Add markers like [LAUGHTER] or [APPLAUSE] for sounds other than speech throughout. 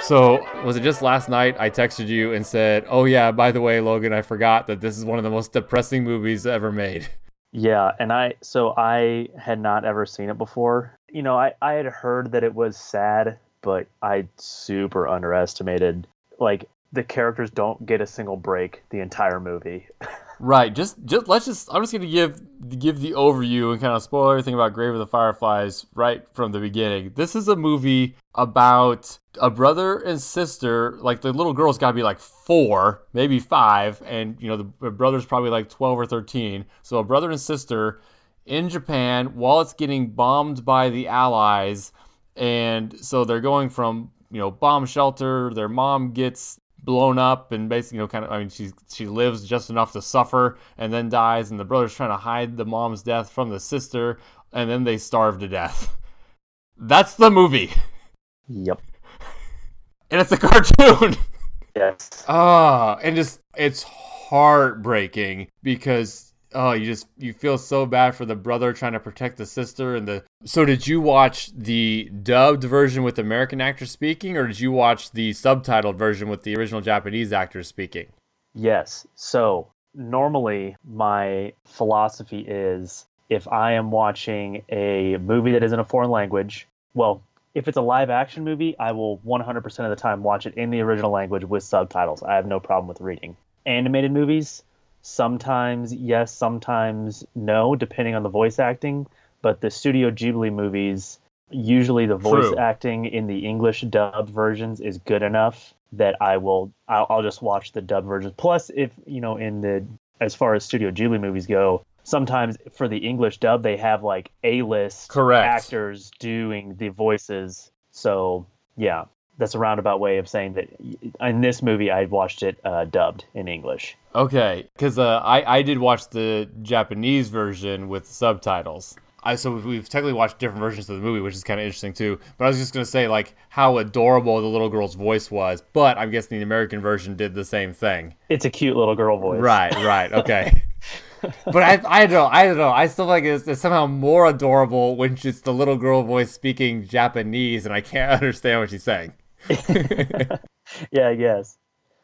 So, was it just last night I texted you and said, "Oh yeah, by the way, Logan, I forgot that this is one of the most depressing movies ever made." Yeah, and I so I had not ever seen it before. You know, I I had heard that it was sad, but I super underestimated like the characters don't get a single break the entire movie. [LAUGHS] Right. Just just let's just I'm just gonna give give the overview and kind of spoil everything about Grave of the Fireflies right from the beginning. This is a movie about a brother and sister. Like the little girl's got to be like four, maybe five, and you know the brother's probably like twelve or thirteen. So a brother and sister in Japan while it's getting bombed by the Allies, and so they're going from you know bomb shelter. Their mom gets blown up and basically, you know, kind of, I mean, she she lives just enough to suffer and then dies, and the brother's trying to hide the mom's death from the sister, and then they starve to death. That's the movie. Yep. And it's a cartoon. Yes. Ah, and just it's heartbreaking because oh, you just you feel so bad for the brother trying to protect the sister and the. So did you watch the dubbed version with American actors speaking, or did you watch the subtitled version with the original Japanese actors speaking? Yes. So normally my philosophy is if I am watching a movie that is in a foreign language, well, if it's a live action movie, I will 100% of the time watch it in the original language with subtitles. I have no problem with reading. Animated movies, Sometimes yes, sometimes no, depending on the voice acting. But the Studio Ghibli movies, usually the voice True. acting in the English dubbed versions is good enough that I will I'll, I'll just watch the dub versions. Plus, if you know, in the as far as Studio Ghibli movies go, sometimes for the English dub they have like A list actors doing the voices. So yeah, that's a roundabout way of saying that in this movie I watched it uh, dubbed in English. Okay, because uh, I I did watch the Japanese version with subtitles. I so we've technically watched different versions of the movie, which is kind of interesting too. But I was just gonna say like how adorable the little girl's voice was, but I'm guessing the American version did the same thing. It's a cute little girl voice. Right, right, okay. [LAUGHS] but I, I don't know, I don't know. I still like it's, it's somehow more adorable when it's the little girl voice speaking Japanese, and I can't [LAUGHS] understand what she's saying. [LAUGHS] [LAUGHS] yeah, I guess.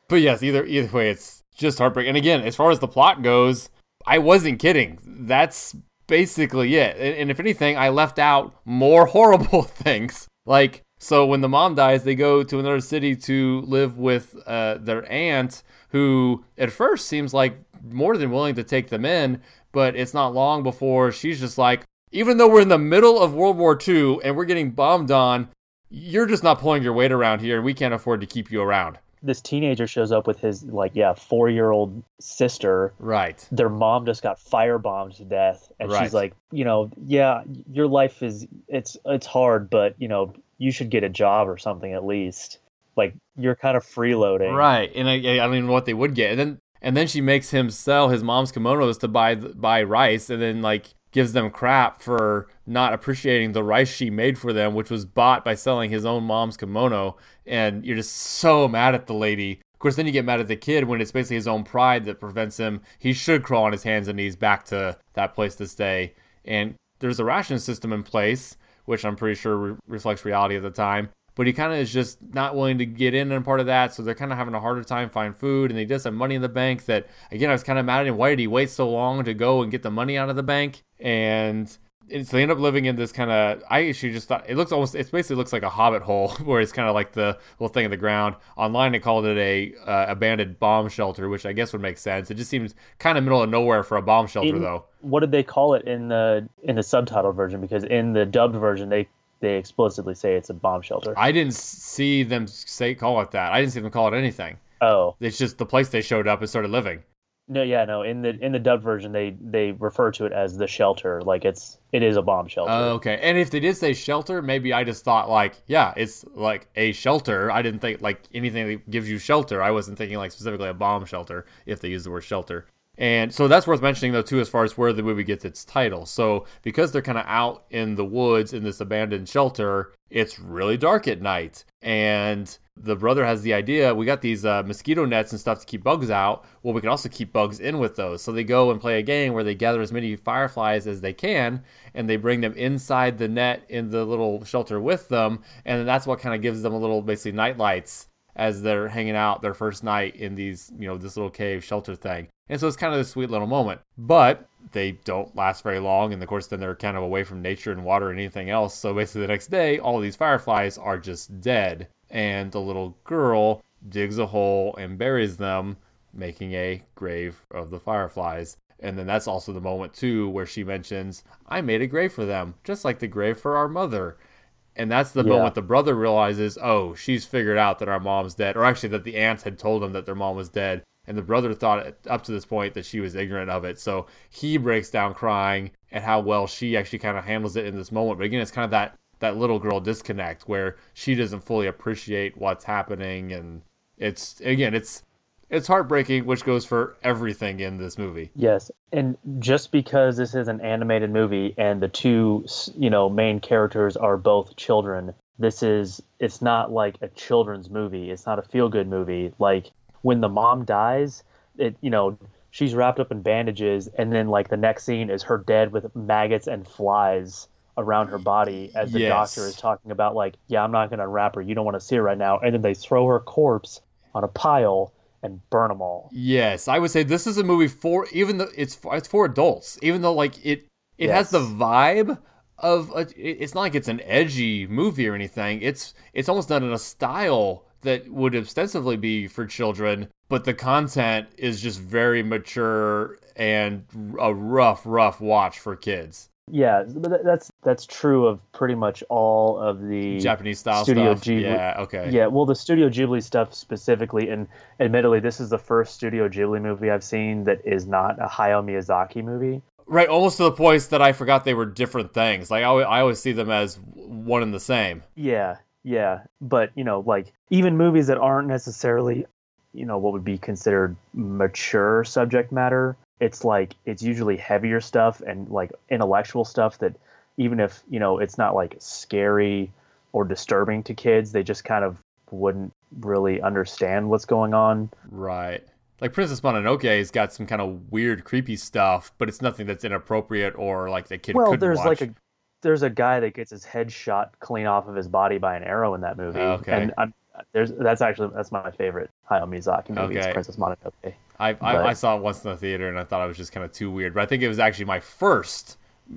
But yes, either either way, it's just heartbreaking. And again, as far as the plot goes, I wasn't kidding. That's basically it. And, and if anything, I left out more [LAUGHS] horrible things. Like, so when the mom dies, they go to another city to live with uh, their aunt, who at first seems like more than willing to take them in. But it's not long before she's just like, even though we're in the middle of World War II and we're getting bombed on, you're just not pulling your weight around here, and we can't afford to keep you around. This teenager shows up with his like yeah four year old sister. Right. Their mom just got firebombed to death, and right. she's like, you know, yeah, your life is it's it's hard, but you know, you should get a job or something at least. Like you're kind of freeloading. Right, and I, I don't even know what they would get, and then and then she makes him sell his mom's kimonos to buy buy rice, and then like gives them crap for not appreciating the rice she made for them, which was bought by selling his own mom's kimono. And you're just so mad at the lady. Of course, then you get mad at the kid when it's basically his own pride that prevents him. He should crawl on his hands and knees back to that place to stay. And there's a ration system in place, which I'm pretty sure re- reflects reality at the time but he kind of is just not willing to get in and part of that. So they're kind of having a harder time find food, and they does have money in the bank. That again, I was kind of mad at him. Why did he wait so long to go and get the money out of the bank? And so they end up living in this kind of. I actually just thought it looks almost. It basically looks like a hobbit hole, [LAUGHS] where it's kind of like the little thing in the ground. Online, they called it a uh, abandoned bomb shelter, which I guess would make sense. It just seems kind of middle of nowhere for a bomb shelter, in, though. What did they call it in the in the subtitle version? Because in the dubbed version, they they explicitly say it's a bomb shelter. I didn't see them say call it that. I didn't see them call it anything. Oh, it's just the place they showed up and started living. No, yeah, no. In the in the dub version, they they refer to it as the shelter, like it's it is a bomb shelter. Oh, okay. And if they did say shelter, maybe I just thought like, yeah, it's like a shelter. I didn't think like anything that gives you shelter. I wasn't thinking like specifically a bomb shelter if they use the word shelter. And so that's worth mentioning though too, as far as where the movie gets its title. So because they're kind of out in the woods in this abandoned shelter, it's really dark at night, and the brother has the idea we got these uh, mosquito nets and stuff to keep bugs out. Well, we can also keep bugs in with those. So they go and play a game where they gather as many fireflies as they can and they bring them inside the net in the little shelter with them. And that's what kind of gives them a little basically night lights as they're hanging out their first night in these, you know, this little cave shelter thing. And so it's kind of a sweet little moment. But they don't last very long. And of course, then they're kind of away from nature and water and anything else. So basically, the next day, all these fireflies are just dead and the little girl digs a hole and buries them, making a grave of the fireflies. And then that's also the moment, too, where she mentions, I made a grave for them, just like the grave for our mother. And that's the yeah. moment the brother realizes, oh, she's figured out that our mom's dead, or actually that the aunts had told him that their mom was dead. And the brother thought up to this point that she was ignorant of it. So he breaks down crying at how well she actually kind of handles it in this moment. But again, it's kind of that that little girl disconnect where she doesn't fully appreciate what's happening. And it's again it's it's heartbreaking which goes for everything in this movie. Yes. And just because this is an animated movie and the two you know main characters are both children this is it's not like a children's movie. It's not a feel good movie. Like when the mom dies it you know she's wrapped up in bandages and then like the next scene is her dead with maggots and flies around her body as the yes. doctor is talking about like, yeah, I'm not going to unwrap her. You don't want to see her right now. And then they throw her corpse on a pile and burn them all. Yes, I would say this is a movie for even though it's it's for adults. Even though like it it yes. has the vibe of a, it's not like it's an edgy movie or anything. It's it's almost done in a style that would ostensibly be for children, but the content is just very mature and a rough rough watch for kids. Yeah, but that's that's true of pretty much all of the Japanese style Studio stuff. Ghibli. Yeah, okay. Yeah, well, the Studio Ghibli stuff specifically, and admittedly, this is the first Studio Ghibli movie I've seen that is not a Hayao Miyazaki movie. Right, almost to the point that I forgot they were different things. Like I always, I always see them as one and the same. Yeah, yeah, but you know, like even movies that aren't necessarily, you know, what would be considered mature subject matter it's like it's usually heavier stuff and like intellectual stuff that even if you know it's not like scary or disturbing to kids they just kind of wouldn't really understand what's going on right like princess mononoke has got some kind of weird creepy stuff but it's nothing that's inappropriate or like the kid well there's watch. like a there's a guy that gets his head shot clean off of his body by an arrow in that movie okay. and I'm, there's that's actually that's my favorite Hayao Miyazaki movie. Okay. Princess Mononoke. I, I, I saw it once in the theater and I thought it was just kind of too weird, but I think it was actually my first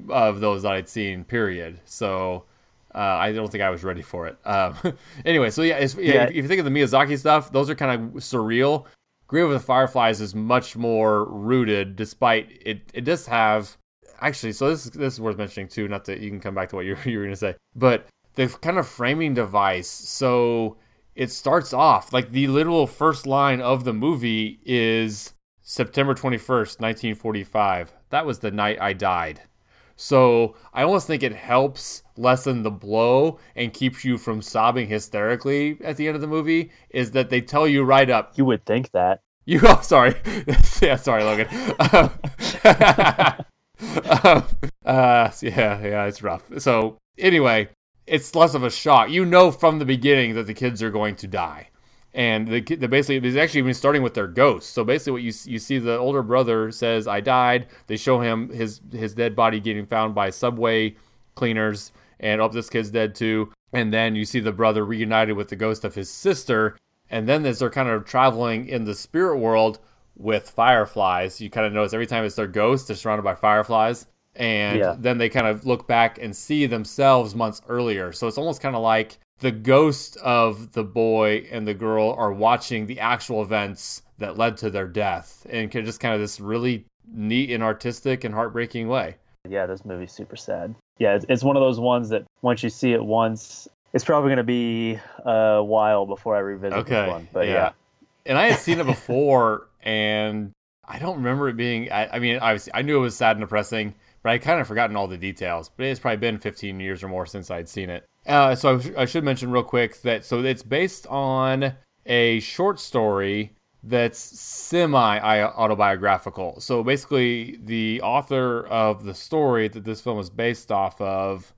of those that I'd seen. Period. So. Uh, I don't think I was ready for it. Um, [LAUGHS] anyway, so yeah, yeah, yeah, if you think of the Miyazaki stuff, those are kind of surreal. Grave with the Fireflies is much more rooted, despite it. It does have actually. So this this is worth mentioning too. Not that you can come back to what you, [LAUGHS] you were going to say, but the kind of framing device. So it starts off like the literal first line of the movie is September 21st, 1945. That was the night I died. So I almost think it helps lessen the blow and keeps you from sobbing hysterically at the end of the movie. Is that they tell you right up. You would think that. You [LAUGHS] oh sorry, [LAUGHS] yeah sorry Logan. [LAUGHS] uh, yeah yeah it's rough. So anyway, it's less of a shock. You know from the beginning that the kids are going to die. And the, the basically it's actually even starting with their ghosts. So basically, what you you see the older brother says, "I died." They show him his his dead body getting found by subway cleaners, and oh, this kid's dead too. And then you see the brother reunited with the ghost of his sister. And then as they're kind of traveling in the spirit world with fireflies, you kind of notice every time it's their ghost, they're surrounded by fireflies and yeah. then they kind of look back and see themselves months earlier. So it's almost kind of like the ghost of the boy and the girl are watching the actual events that led to their death, and just kind of this really neat and artistic and heartbreaking way. Yeah, this movie's super sad. Yeah, it's, it's one of those ones that once you see it once, it's probably going to be uh, a while before I revisit okay. this one. But yeah. yeah. And I had seen it [LAUGHS] before, and I don't remember it being. I, I mean, obviously, I knew it was sad and depressing but I kind of forgotten all the details. But it's probably been 15 years or more since I'd seen it. Uh, so I, I should mention real quick that so it's based on a short story that's semi autobiographical. So basically, the author of the story that this film is based off of,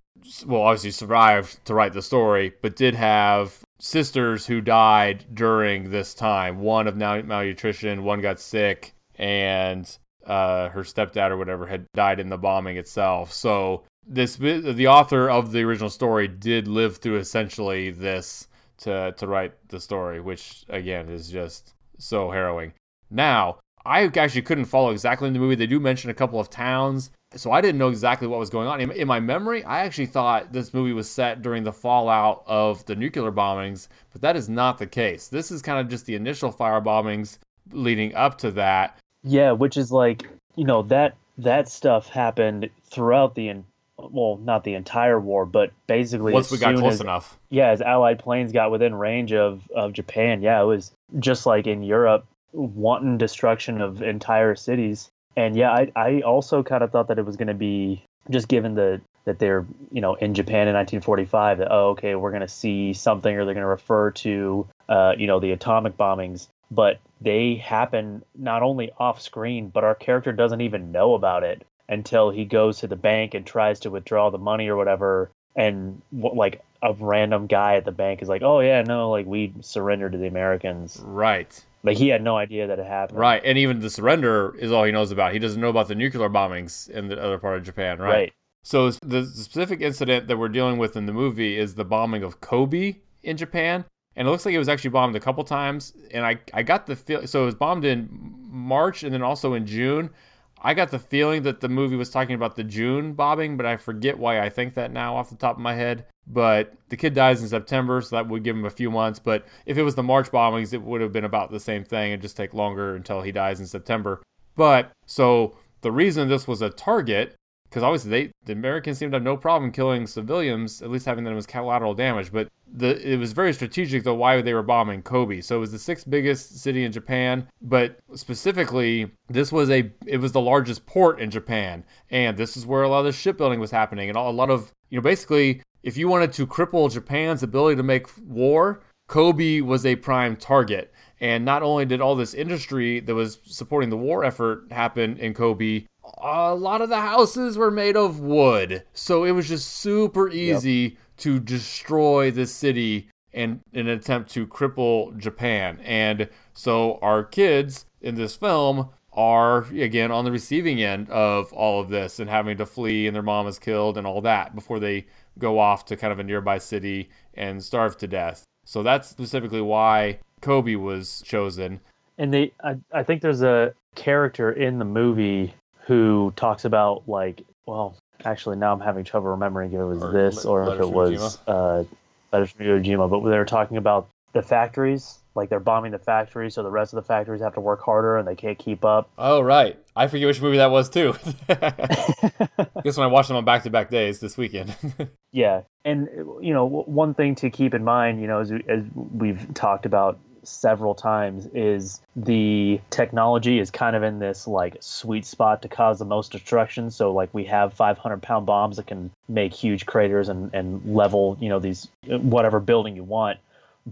well, obviously survived to write the story, but did have sisters who died during this time. One of malnutrition, one got sick, and uh, her stepdad or whatever had died in the bombing itself. So this the author of the original story did live through essentially this to to write the story, which again is just so harrowing. Now, I actually couldn't follow exactly in the movie. They do mention a couple of towns, so I didn't know exactly what was going on. In, in, my memory, I actually thought this movie was set during the fallout of the nuclear bombings, but that is not the case. This is kind of just the initial fire bombings leading up to that. Yeah, which is like, you know, that that stuff happened throughout the well, not the entire war, but basically once we got close as, enough. Yeah, as Allied planes got within range of of Japan, yeah, it was just like in Europe, wanton destruction of entire cities. And yeah, I I also kind of thought that it was going to be just given the that they're you know in Japan in 1945 that oh okay we're going to see something or they're going to refer to uh, you know the atomic bombings, but they happen not only off screen, but our character doesn't even know about it until he goes to the bank and tries to withdraw the money or whatever. And like a random guy at the bank is like oh yeah no like we surrendered to the americans. Right like he had no idea that it happened right and even the surrender is all he knows about he doesn't know about the nuclear bombings in the other part of japan right, right. so the specific incident that we're dealing with in the movie is the bombing of kobe in japan and it looks like it was actually bombed a couple times and i, I got the feel so it was bombed in march and then also in june I got the feeling that the movie was talking about the June bombing, but I forget why I think that now off the top of my head. But the kid dies in September, so that would give him a few months. But if it was the March bombings, it would have been about the same thing and just take longer until he dies in September. But so the reason this was a target because obviously they the Americans seem to have no problem killing civilians, at least having them as collateral damage. But the it was very strategic though why they were bombing Kobe. So it was the sixth biggest city in Japan, but specifically this was a it was the largest port in Japan, and this is where a lot of the shipbuilding was happening, and a lot of you know basically if you wanted to cripple Japan's ability to make war, Kobe was a prime target. And not only did all this industry that was supporting the war effort happen in Kobe, a lot of the houses were made of wood. So it was just super easy yep. to destroy the city and in an attempt to cripple Japan. And so our kids in this film are again on the receiving end of all of this and having to flee and their mom is killed and all that before they go off to kind of a nearby city and starve to death. So that's specifically why Kobe was chosen. And they I, I think there's a character in the movie who talks about like, well, actually now I'm having trouble remembering if it was or this or if it was uh, Letters from Iwo Jima, but they were talking about the factories, like they're bombing the factories, so the rest of the factories have to work harder and they can't keep up. Oh right, I forget which movie that was too. I [LAUGHS] guess when I watched them on back-to-back days this weekend. [LAUGHS] yeah, and you know, one thing to keep in mind, you know, as, as we've talked about several times is the technology is kind of in this like sweet spot to cause the most destruction. So like we have 500 pound bombs that can make huge craters and, and level, you know, these whatever building you want.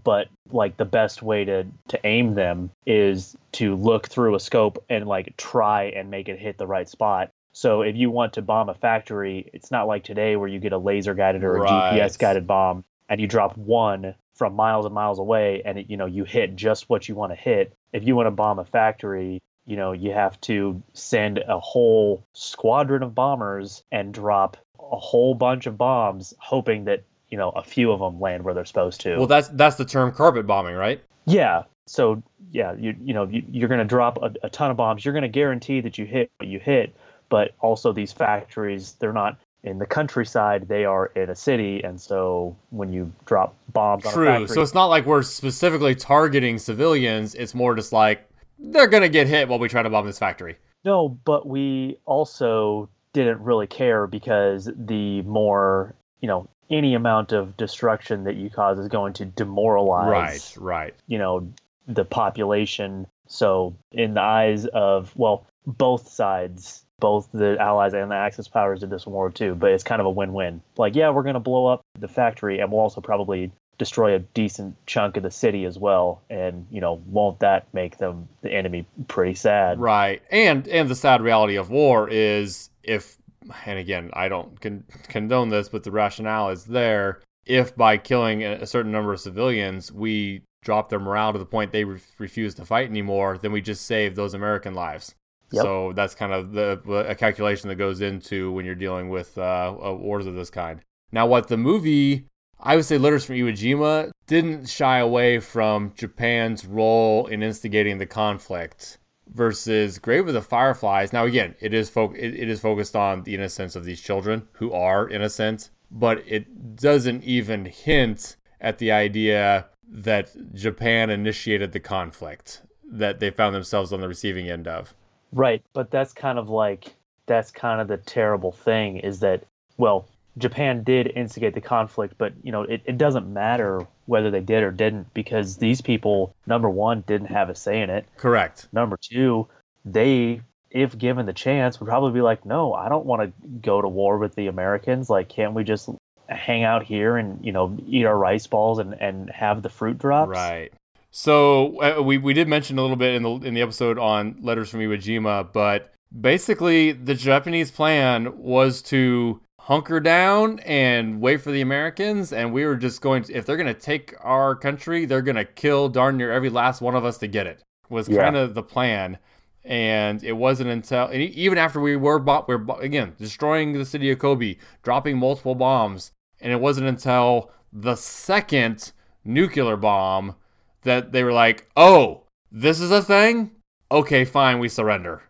But like the best way to to aim them is to look through a scope and like try and make it hit the right spot. So if you want to bomb a factory, it's not like today where you get a laser guided or a right. GPS guided bomb and you drop one from miles and miles away and it, you know you hit just what you want to hit if you want to bomb a factory you know you have to send a whole squadron of bombers and drop a whole bunch of bombs hoping that you know a few of them land where they're supposed to. Well that's that's the term carpet bombing right? Yeah. So yeah you you know you, you're going to drop a, a ton of bombs. You're going to guarantee that you hit what you hit but also these factories they're not in the countryside. They are in a city. And so when you drop bombs true. so it's not like we're specifically targeting civilians. It's more just like they're gonna get hit while we try to bomb this factory. No but we also didn't really care because the more you know any amount of destruction that you cause is going to demoralize right right you know the population so in the eyes of well both sides both the Allies and the Axis powers did this in War II, but it's kind of a win-win. Like, yeah, we're going to blow up the factory, and we'll also probably destroy a decent chunk of the city as well. And, you know, won't that make them the enemy pretty sad? Right. And and the sad reality of war is if and again, I don't con- condone this, but the rationale is there. If by killing a certain number of civilians, we drop their morale to the point they re- refuse to fight anymore, then we just save those American lives. Yep. So that's kind of the a calculation that goes into when you're dealing with uh, wars of this kind. Now, what the movie I would say Letters from Iwo Jima didn't shy away from Japan's role in instigating the conflict versus Grave of the Fireflies. Now, again, it is fo- it, it is focused on the innocence of these children who are innocent, but it doesn't even hint at the idea that Japan initiated the conflict that they found themselves on the receiving end of. Right, but that's kind of like that's kind of the terrible thing is that well, Japan did instigate the conflict, but you know it, it doesn't matter whether they did or didn't because these people, number one, didn't have a say in it. Correct. Number two, they, if given the chance, would probably be like, no, I don't want to go to war with the Americans. Like, can't we just hang out here and you know eat our rice balls and and have the fruit drops? Right. So uh, we we did mention a little bit in the in the episode on letters from Iwo Jima, but basically the Japanese plan was to hunker down and wait for the Americans. And we were just going to, if they're going to take our country, they're going to kill darn near every last one of us to get it, was yeah. kind of the plan. And it wasn't until, even after we were, we are again, destroying the city of Kobe, dropping multiple bombs. And it wasn't until the second nuclear bomb that they were like, oh, this is a thing? Okay, fine, we surrender.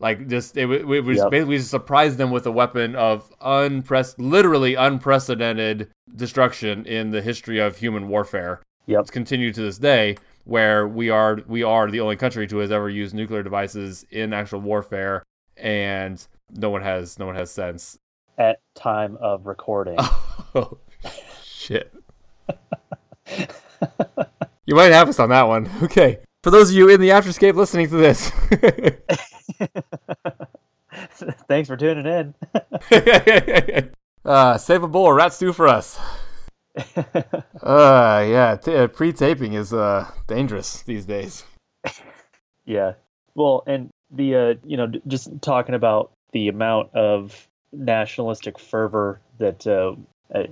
Like just it, it was yep. basically just surprised them with a weapon of unpress literally unprecedented destruction in the history of human warfare. Yep. It's continued to this day where we are we are the only country to has ever used nuclear devices in actual warfare and no one has no one has sense at time of recording. Oh [LAUGHS] shit. you might have us on that one. Okay. For those of you in the afterscape listening to this. [LAUGHS] [LAUGHS] Thanks for tuning in. [LAUGHS] uh, save a bowl of rat stew for us. [LAUGHS] uh, yeah, t- uh, pre-taping is uh dangerous these days. Yeah. Well, and the uh, you know, just talking about the amount of nationalistic fervor that uh,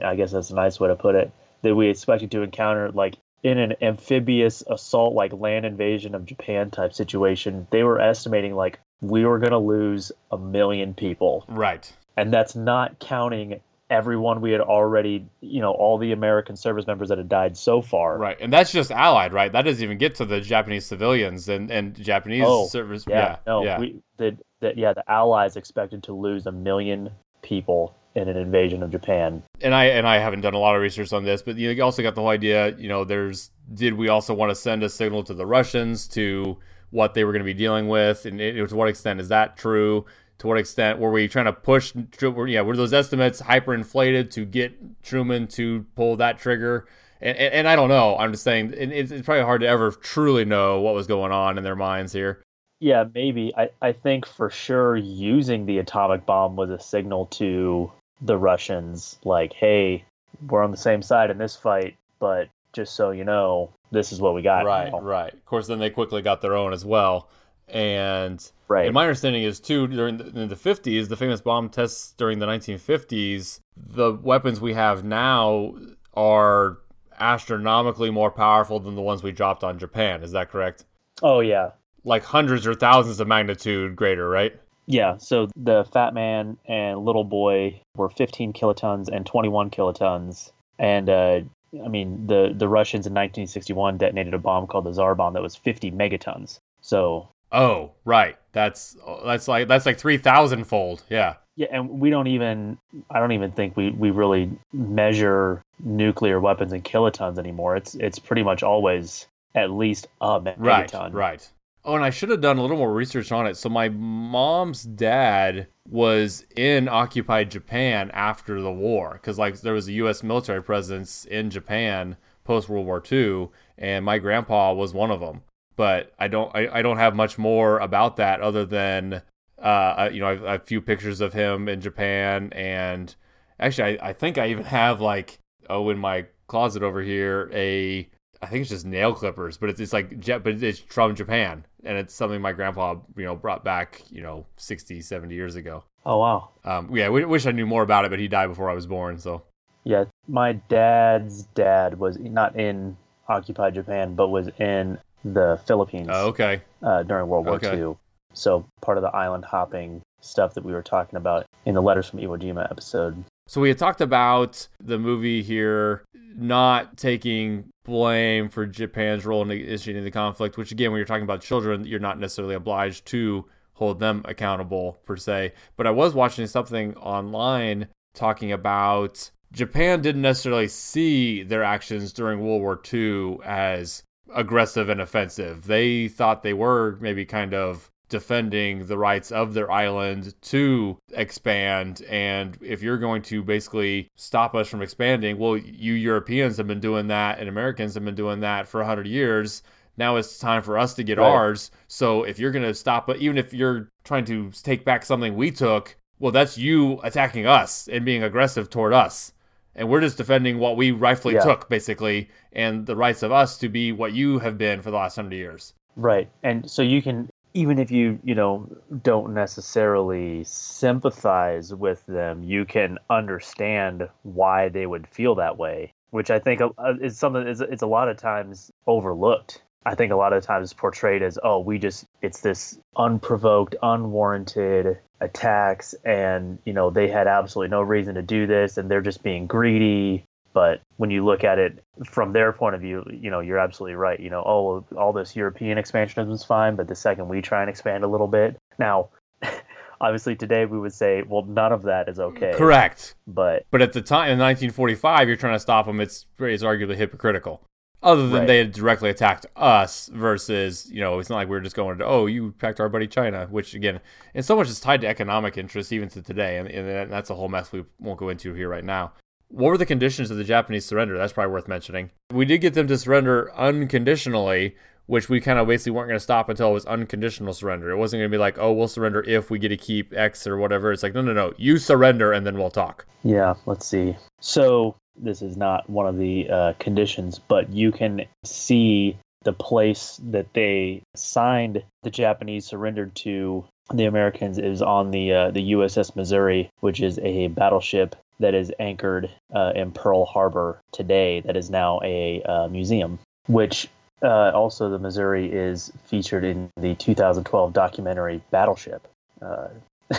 I guess that's a nice way to put it that we expected to encounter like in an amphibious assault like land invasion of Japan type situation, they were estimating like we were going to lose a million people. Right. And that's not counting everyone we had already, you know, all the American service members that had died so far. Right. And that's just allied, right? That doesn't even get to the Japanese civilians and, and Japanese oh, service. Yeah. yeah no, yeah. we the, the yeah, the allies expected to lose a million people in an invasion of Japan. And I and I haven't done a lot of research on this, but you also got the whole idea, you know, there's did we also want to send a signal to the Russians to what they were going to be dealing with, and it, to what extent is that true? To what extent were we trying to push? Yeah, were those estimates hyperinflated to get Truman to pull that trigger? And, and, and I don't know. I'm just saying it's, it's probably hard to ever truly know what was going on in their minds here. Yeah, maybe. I, I think for sure using the atomic bomb was a signal to the Russians, like, hey, we're on the same side in this fight, but just so you know, this is what we got. Right, now. right. Of course, then they quickly got their own as well. And, right. and my understanding is too during the, in the 50s, the famous bomb tests during the 1950s, the weapons we have now are astronomically more powerful than the ones we dropped on Japan. Is that correct? Oh yeah, like hundreds or thousands of magnitude greater, right? Yeah. So the Fat Man and Little Boy were 15 kilotons and 21 kilotons, and uh, I mean, the the Russians in 1961 detonated a bomb called the Tsar bomb that was 50 megatons. So. Oh, right. That's that's like that's like 3,000 fold. Yeah. Yeah, and we don't even I don't even think we, we really measure nuclear weapons in kilotons anymore. It's it's pretty much always at least a megaton. Right. Right. Oh, and I should have done a little more research on it. So my mom's dad was in occupied Japan after the war because like there was a U.S. military presence in Japan post World War II, and my grandpa was one of them. But I don't I, I don't have much more about that other than uh you know a few pictures of him in Japan and actually I, I think I even have like oh in my closet over here a I think it's just nail clippers, but it's, it's like jet, but it's from Japan, and it's something my grandpa you know brought back you know 60, 70 years ago. Oh wow. Um, yeah, I wish I knew more about it, but he died before I was born, so. Yeah, my dad's dad was not in occupied Japan, but was in the Philippines. Oh, okay. Uh, during World War Okay. II. So part of the island hopping stuff that we were talking about in the letters from Iwo Jima episode. So we had talked about the movie here not taking blame for Japan's role in initiating the conflict, which again, when you're talking about children, you're not necessarily obliged to hold them accountable per se. But I was watching something online talking about Japan didn't necessarily see their actions during World War II as aggressive and offensive. They thought they were maybe kind of defending the rights of their island to expand. And if you're going to basically stop us from expanding, well, you Europeans have been doing that and Americans have been doing that for 100 years. Now it's time for us to get Right. ours. So if you're going to stop even if you're trying to take back something we took, well, that's you attacking us and being aggressive toward us. And we're just defending what we rightfully Yeah. took, basically, and the rights of us to be what you have been for the last hundred years. Right. And so you can even if you, you know, don't necessarily sympathize with them, you can understand why they would feel that way, which I think uh, is something is it's a lot of times overlooked. I think a lot of times portrayed as, oh, we just it's this unprovoked, unwarranted attacks and, you know, they had absolutely no reason to do this and they're just being greedy but when you look at it from their point of view, you know, you're absolutely right. You know, oh, all this European expansionism is fine, but the second we try and expand a little bit, now, [LAUGHS] obviously today we would say, well, none of that is okay. Correct. But But at the time, in 1945, you're trying to stop them. It's it's arguably hypocritical. Other than Right. they had directly attacked us versus, you know, it's not like we are just going to, oh, you attacked our buddy China, which again, and so much is tied to economic interests even to today, and, and that's a whole mess we won't go into here right now. What were the conditions of the Japanese surrender? That's probably worth mentioning. We did get them to surrender unconditionally, which we kind of basically weren't going to stop until it was unconditional surrender. It wasn't going to be like, oh, we'll surrender if we get to keep X or whatever. It's like, no, no, no, you surrender and then we'll talk. yeah, let's see. So this is not one of the uh, conditions, but you can see the place that they signed the Japanese surrendered to the Americans is on the uh, the USS Missouri, which is a battleship that is anchored uh, in Pearl Harbor today. That is now a uh, museum. Which uh, also the Missouri is featured in the 2012 documentary Battleship. Uh, [LAUGHS] Did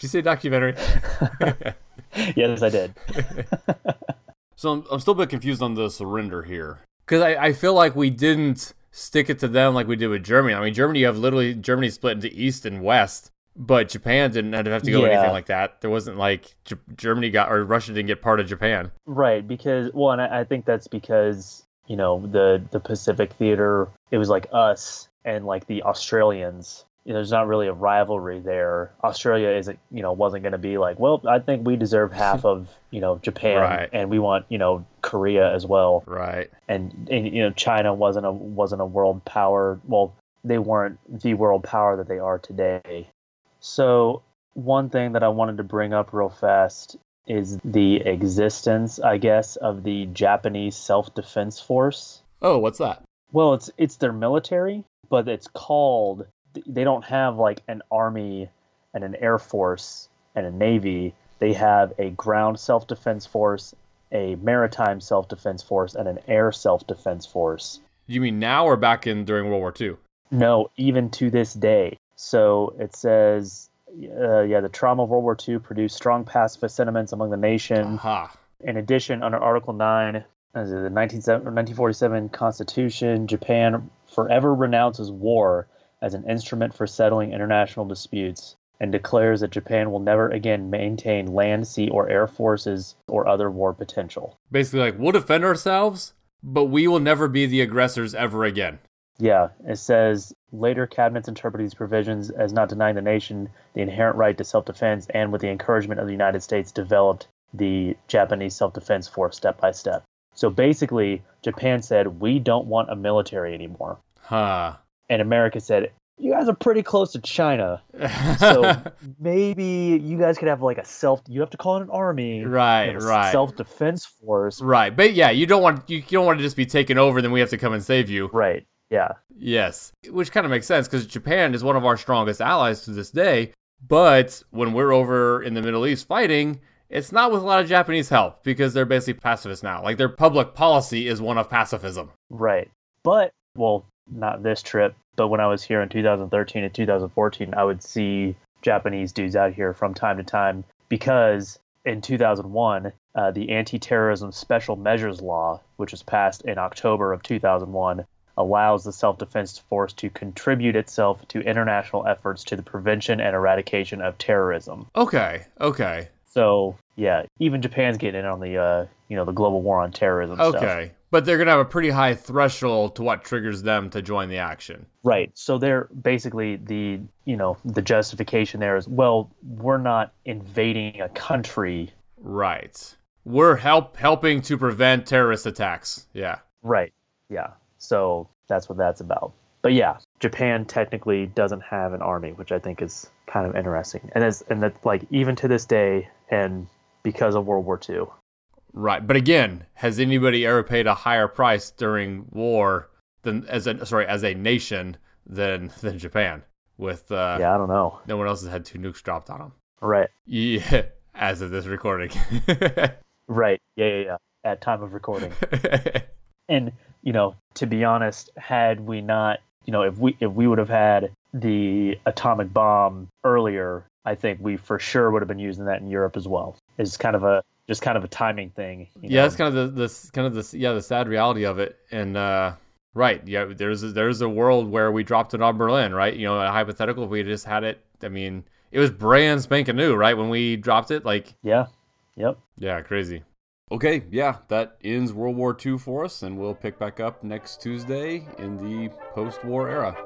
you say documentary? [LAUGHS] yes, I did. [LAUGHS] so I'm, I'm still a bit confused on the surrender here. Because I, I feel like we didn't stick it to them like we did with Germany. I mean, Germany, you have literally Germany split into East and West, but Japan didn't have to go Yeah. anything like that. There wasn't like J- Germany got, or Russia didn't get part of Japan. Right, because well, and I, I think that's because you know the the Pacific Theater. It was like us and like the Australians. You know, there's not really a rivalry there. Australia isn't, you know, wasn't going to be like, well, I think we deserve [LAUGHS] half of, you know, Japan, Right. and we want, you know, Korea as well. Right. And, and you know, China wasn't a wasn't a world power. Well, they weren't the world power that they are today. So one thing that I wanted to bring up real fast is the existence, I guess, of the Japanese self-defense force. Oh, what's that? Well, it's it's their military, but it's called. They don't have like an army and an air force and a navy. They have a ground self-defense force, a maritime self-defense force, and an air self-defense force. You mean now or back in during World War II? No, even to this day. So it says, uh, yeah, the trauma of World War II produced strong pacifist sentiments among the nation. Aha. In addition, under Article 9 as the 1947 Constitution, Japan forever renounces war as an instrument for settling international disputes and declares that Japan will never again maintain land, sea, or air forces or other war potential. Basically, like, we'll defend ourselves, but we will never be the aggressors ever again. Yeah, it says later cabinets interpret these provisions as not denying the nation the inherent right to self defense and, with the encouragement of the United States, developed the Japanese self defense force step by step. So basically, Japan said, We don't want a military anymore. Huh. And America said, you guys are pretty close to China, [LAUGHS] so maybe you guys could have like a self. You have to call it an army, right, right, self defense force, right. But yeah, you don't want you, you don't want to just be taken over, then we have to come and save you, right? Yeah. Yes, which kind of makes sense because Japan is one of our strongest allies to this day. But when we're over in the Middle East fighting, it's not with a lot of Japanese help because they're basically pacifists now. Like their public policy is one of pacifism. Right. But, well, not this trip, but when I was here in 2013 and 2014, I would see Japanese dudes out here from time to time because in 2001, uh, the Anti Terrorism Special Measures Law, which was passed in October of 2001, allows the self defense force to contribute itself to international efforts to the prevention and eradication of terrorism. Okay, okay. So yeah, even Japan's getting in on the uh, you know the global war on terrorism. Okay, stuff. but they're gonna have a pretty high threshold to what triggers them to join the action. Right. So they're basically the you know the justification there is well we're not invading a country. Right. We're help helping to prevent terrorist attacks. Yeah. Right. Yeah. So that's what that's about. But yeah, Japan technically doesn't have an army, which I think is kind of interesting. And as and that like even to this day, and because of World War II. Right, but again, has anybody ever paid a higher price during war than as a sorry as a nation than [LAUGHS] than Japan? With uh, yeah, I don't know. No one else has had two nukes dropped on them. Right. Yeah, [LAUGHS] as of this recording. [LAUGHS] right. Yeah, yeah, yeah. At time of recording. and you know, to be honest, had we not, you know, if we if we would have had the atomic bomb earlier, I think we for sure would have been using that in Europe as well. It's kind of a just kind of a timing thing. yeah, it's kind of the this kind of this yeah the sad reality of it. And uh, right, yeah, there's a, there's a world where we dropped it on Berlin, right? You know, a hypothetical if we just had it. I mean, it was brand spanking new, right? When we dropped it, like yeah, yep, yeah, crazy. Okay, yeah, that ends World War II for us, and we'll pick back up next Tuesday in the post war era.